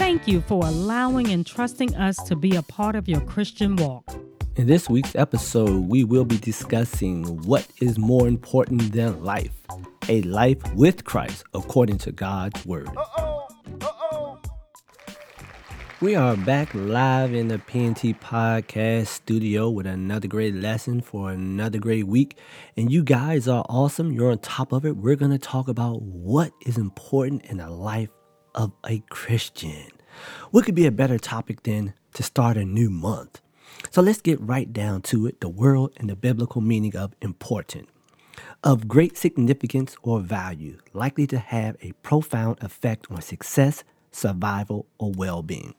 Thank you for allowing and trusting us to be a part of your Christian walk. In this week's episode, we will be discussing what is more important than life a life with Christ according to God's Word. Uh-oh. Uh-oh. We are back live in the PNT Podcast studio with another great lesson for another great week. And you guys are awesome. You're on top of it. We're going to talk about what is important in a life of a Christian. What could be a better topic than to start a new month? So let's get right down to it the world and the biblical meaning of important. Of great significance or value, likely to have a profound effect on success, survival, or well being.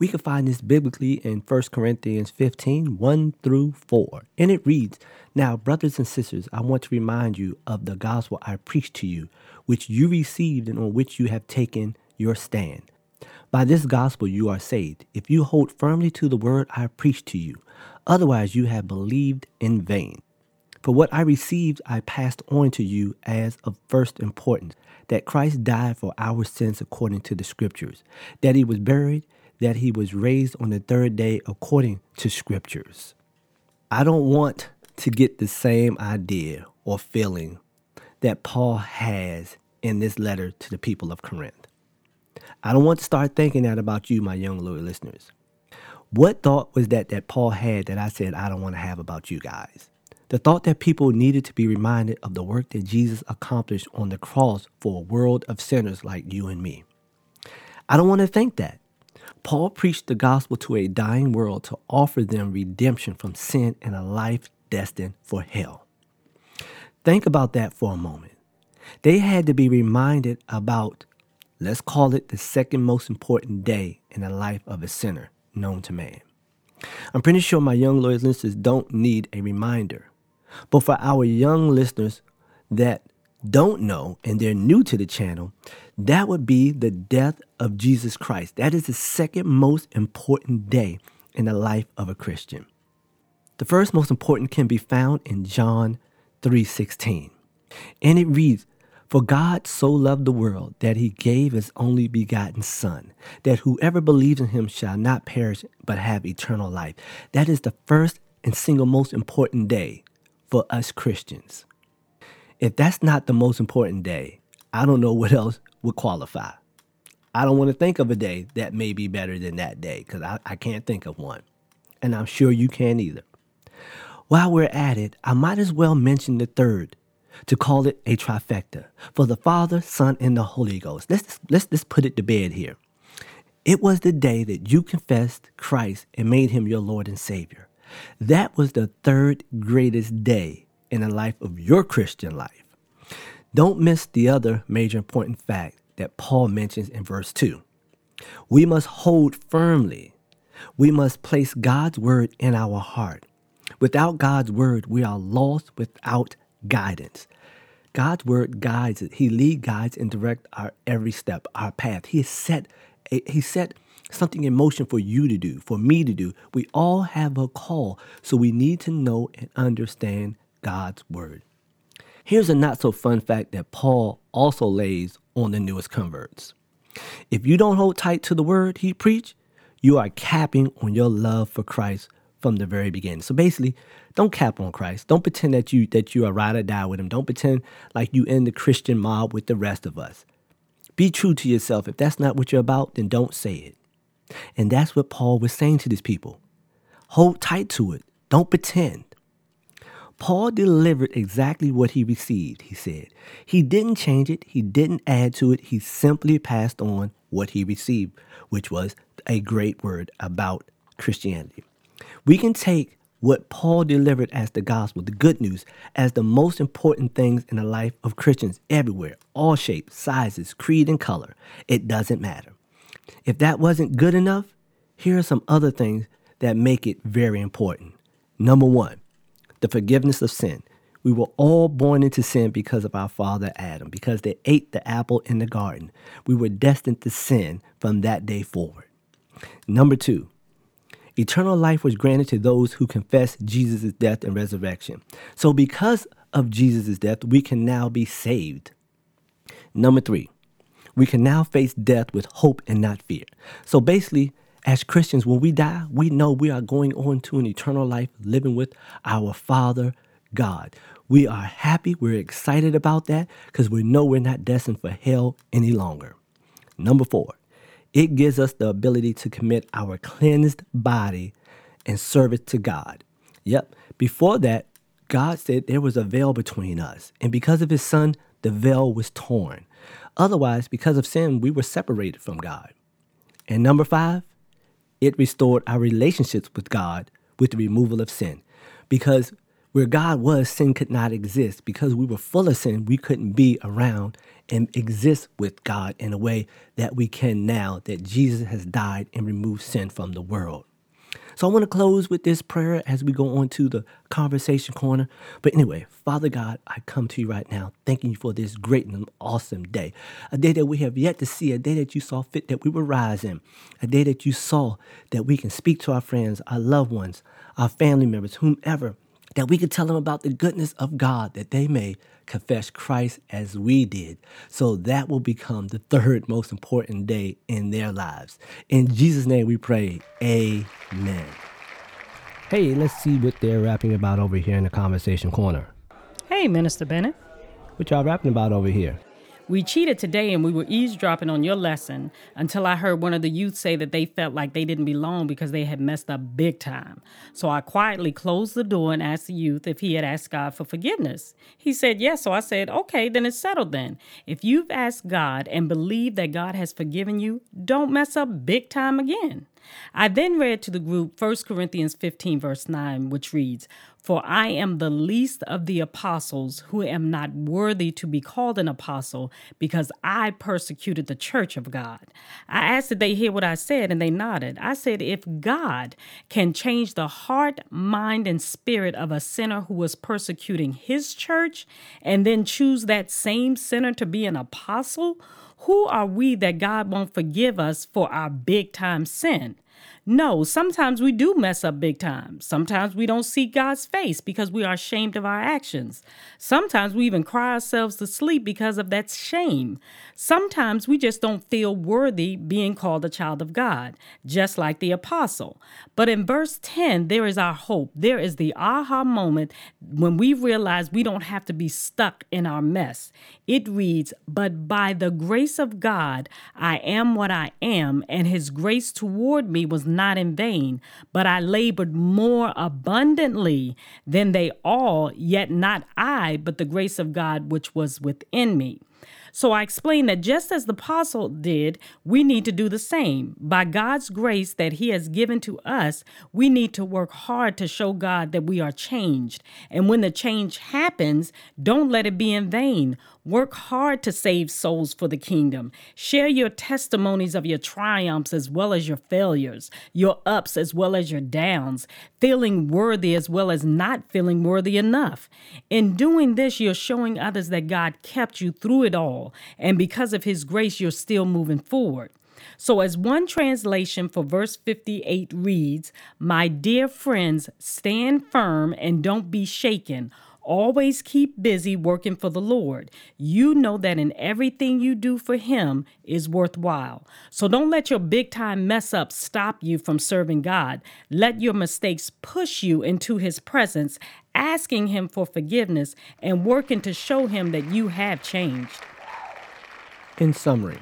We can find this biblically in 1 Corinthians 15 1 through 4. And it reads Now, brothers and sisters, I want to remind you of the gospel I preached to you, which you received and on which you have taken your stand by this gospel you are saved, if you hold firmly to the word I preached to you. Otherwise, you have believed in vain. For what I received, I passed on to you as of first importance that Christ died for our sins according to the Scriptures, that he was buried, that he was raised on the third day according to Scriptures. I don't want to get the same idea or feeling that Paul has in this letter to the people of Corinth. I don't want to start thinking that about you, my young loyal listeners. What thought was that that Paul had that I said I don't want to have about you guys? The thought that people needed to be reminded of the work that Jesus accomplished on the cross for a world of sinners like you and me. I don't want to think that. Paul preached the gospel to a dying world to offer them redemption from sin and a life destined for hell. Think about that for a moment. They had to be reminded about Let's call it the second most important day in the life of a sinner known to man. I'm pretty sure my young loyal listeners don't need a reminder. But for our young listeners that don't know and they're new to the channel, that would be the death of Jesus Christ. That is the second most important day in the life of a Christian. The first most important can be found in John 3:16. And it reads, for God so loved the world that he gave his only begotten Son, that whoever believes in him shall not perish but have eternal life. That is the first and single most important day for us Christians. If that's not the most important day, I don't know what else would qualify. I don't want to think of a day that may be better than that day because I, I can't think of one. And I'm sure you can't either. While we're at it, I might as well mention the third to call it a trifecta for the Father, Son, and the Holy Ghost. Let's, let's just put it to bed here. It was the day that you confessed Christ and made him your Lord and Savior. That was the third greatest day in the life of your Christian life. Don't miss the other major important fact that Paul mentions in verse 2. We must hold firmly. We must place God's word in our heart. Without God's word, we are lost without guidance. God's word guides it. He lead guides and direct our every step, our path. He set he set something in motion for you to do, for me to do. We all have a call, so we need to know and understand God's word. Here's a not so fun fact that Paul also lays on the newest converts. If you don't hold tight to the word he preached, you are capping on your love for Christ from the very beginning. So basically, don't cap on Christ. Don't pretend that you that you are ride or die with him. Don't pretend like you in the Christian mob with the rest of us. Be true to yourself. If that's not what you're about, then don't say it. And that's what Paul was saying to these people. Hold tight to it. Don't pretend. Paul delivered exactly what he received, he said. He didn't change it, he didn't add to it, he simply passed on what he received, which was a great word about Christianity. We can take what Paul delivered as the gospel, the good news, as the most important things in the life of Christians everywhere, all shapes, sizes, creed, and color. It doesn't matter. If that wasn't good enough, here are some other things that make it very important. Number one, the forgiveness of sin. We were all born into sin because of our father Adam, because they ate the apple in the garden. We were destined to sin from that day forward. Number two, eternal life was granted to those who confess Jesus' death and resurrection. So, because of Jesus' death, we can now be saved. Number three, we can now face death with hope and not fear. So, basically, as Christians, when we die, we know we are going on to an eternal life living with our Father God. We are happy, we're excited about that because we know we're not destined for hell any longer. Number four, it gives us the ability to commit our cleansed body and serve it to God. Yep, before that, God said there was a veil between us, and because of his son, the veil was torn. Otherwise, because of sin, we were separated from God. And number five, it restored our relationships with God with the removal of sin. Because where God was, sin could not exist. Because we were full of sin, we couldn't be around and exist with God in a way that we can now that Jesus has died and removed sin from the world. So I want to close with this prayer as we go on to the conversation corner. But anyway, Father God, I come to you right now, thanking you for this great and awesome day. A day that we have yet to see, a day that you saw fit that we will rise in, a day that you saw that we can speak to our friends, our loved ones, our family members, whomever, that we could tell them about the goodness of God, that they may confess Christ as we did. So that will become the third most important day in their lives. In Jesus' name we pray. Amen. Hey, let's see what they're rapping about over here in the conversation corner. Hey, Minister Bennett. What y'all rapping about over here? We cheated today and we were eavesdropping on your lesson until I heard one of the youth say that they felt like they didn't belong because they had messed up big time. So I quietly closed the door and asked the youth if he had asked God for forgiveness. He said yes, so I said, okay, then it's settled then. If you've asked God and believe that God has forgiven you, don't mess up big time again. I then read to the group 1 Corinthians 15, verse 9, which reads, For I am the least of the apostles who am not worthy to be called an apostle because I persecuted the church of God. I asked did they hear what I said, and they nodded. I said, If God can change the heart, mind, and spirit of a sinner who was persecuting his church and then choose that same sinner to be an apostle, who are we that God won't forgive us for our big time sin? No, sometimes we do mess up big time. Sometimes we don't see God's face because we are ashamed of our actions. Sometimes we even cry ourselves to sleep because of that shame. Sometimes we just don't feel worthy being called a child of God, just like the apostle. But in verse 10, there is our hope. There is the aha moment when we realize we don't have to be stuck in our mess. It reads, But by the grace of God, I am what I am, and his grace toward me was not not in vain, but I labored more abundantly than they all, yet not I, but the grace of God which was within me. So I explained that just as the apostle did, we need to do the same. By God's grace that He has given to us, we need to work hard to show God that we are changed. And when the change happens, don't let it be in vain. Work hard to save souls for the kingdom. Share your testimonies of your triumphs as well as your failures, your ups as well as your downs, feeling worthy as well as not feeling worthy enough. In doing this, you're showing others that God kept you through it all, and because of His grace, you're still moving forward. So, as one translation for verse 58 reads, My dear friends, stand firm and don't be shaken Always keep busy working for the Lord. You know that in everything you do for Him is worthwhile. So don't let your big time mess up stop you from serving God. Let your mistakes push you into His presence, asking Him for forgiveness and working to show Him that you have changed. In summary,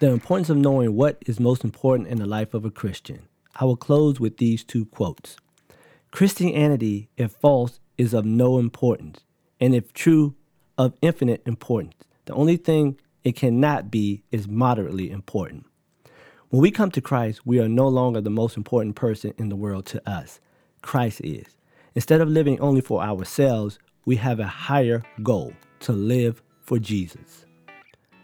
the importance of knowing what is most important in the life of a Christian. I will close with these two quotes Christianity, if false, is of no importance, and if true, of infinite importance. The only thing it cannot be is moderately important. When we come to Christ, we are no longer the most important person in the world to us. Christ is. Instead of living only for ourselves, we have a higher goal to live for Jesus.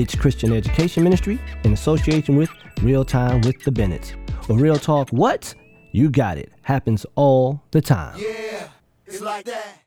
its Christian Education Ministry, in association with Real Time with the Bennetts. Or Real Talk What? You got it. Happens all the time. Yeah, it's like that.